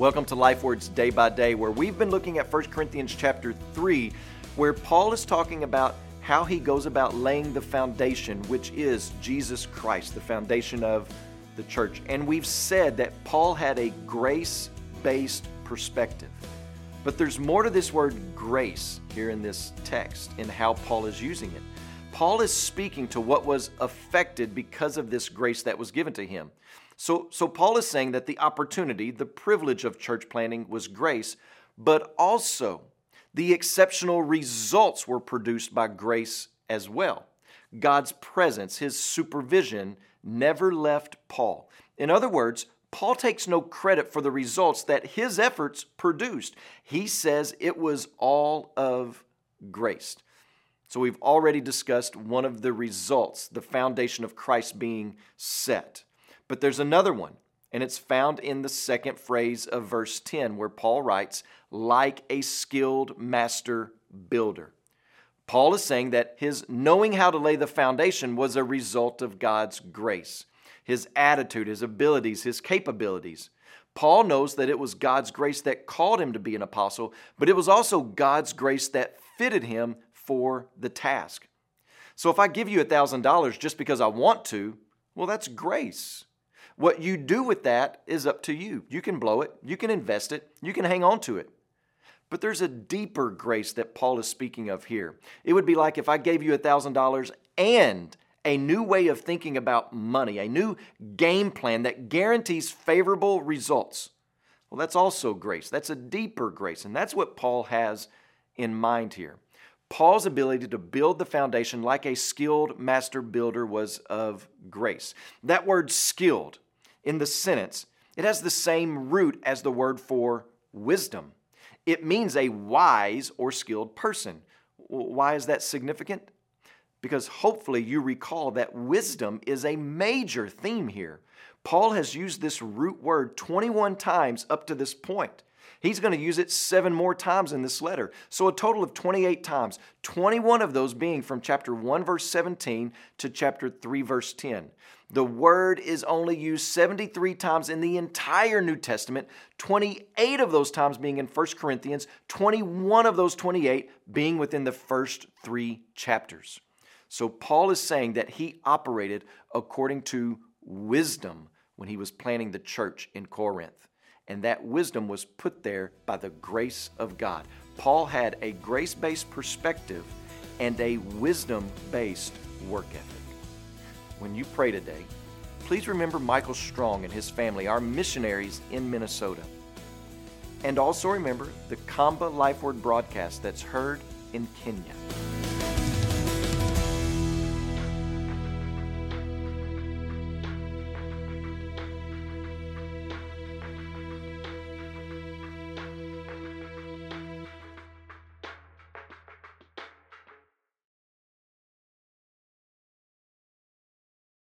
Welcome to Life Words Day by Day, where we've been looking at 1 Corinthians chapter 3, where Paul is talking about how he goes about laying the foundation, which is Jesus Christ, the foundation of the church. And we've said that Paul had a grace based perspective. But there's more to this word grace here in this text in how Paul is using it. Paul is speaking to what was affected because of this grace that was given to him. So, so Paul is saying that the opportunity, the privilege of church planting was grace, but also the exceptional results were produced by grace as well. God's presence, his supervision, never left Paul. In other words, Paul takes no credit for the results that his efforts produced. He says it was all of grace. So we've already discussed one of the results, the foundation of Christ being set. But there's another one, and it's found in the second phrase of verse 10, where Paul writes, like a skilled master builder. Paul is saying that his knowing how to lay the foundation was a result of God's grace, his attitude, his abilities, his capabilities. Paul knows that it was God's grace that called him to be an apostle, but it was also God's grace that fitted him for the task. So if I give you $1,000 just because I want to, well, that's grace. What you do with that is up to you. You can blow it, you can invest it, you can hang on to it. But there's a deeper grace that Paul is speaking of here. It would be like if I gave you $1,000 and a new way of thinking about money, a new game plan that guarantees favorable results. Well, that's also grace. That's a deeper grace. And that's what Paul has in mind here. Paul's ability to build the foundation like a skilled master builder was of grace. That word skilled in the sentence, it has the same root as the word for wisdom. It means a wise or skilled person. Why is that significant? Because hopefully you recall that wisdom is a major theme here. Paul has used this root word 21 times up to this point. He's going to use it seven more times in this letter. So a total of 28 times, 21 of those being from chapter 1, verse 17 to chapter 3, verse 10. The word is only used 73 times in the entire New Testament, 28 of those times being in 1 Corinthians, 21 of those 28 being within the first three chapters. So Paul is saying that he operated according to wisdom when he was planning the church in Corinth and that wisdom was put there by the grace of God. Paul had a grace based perspective and a wisdom based work ethic. When you pray today, please remember Michael Strong and his family, our missionaries in Minnesota. And also remember the Kamba Life Word broadcast that's heard in Kenya.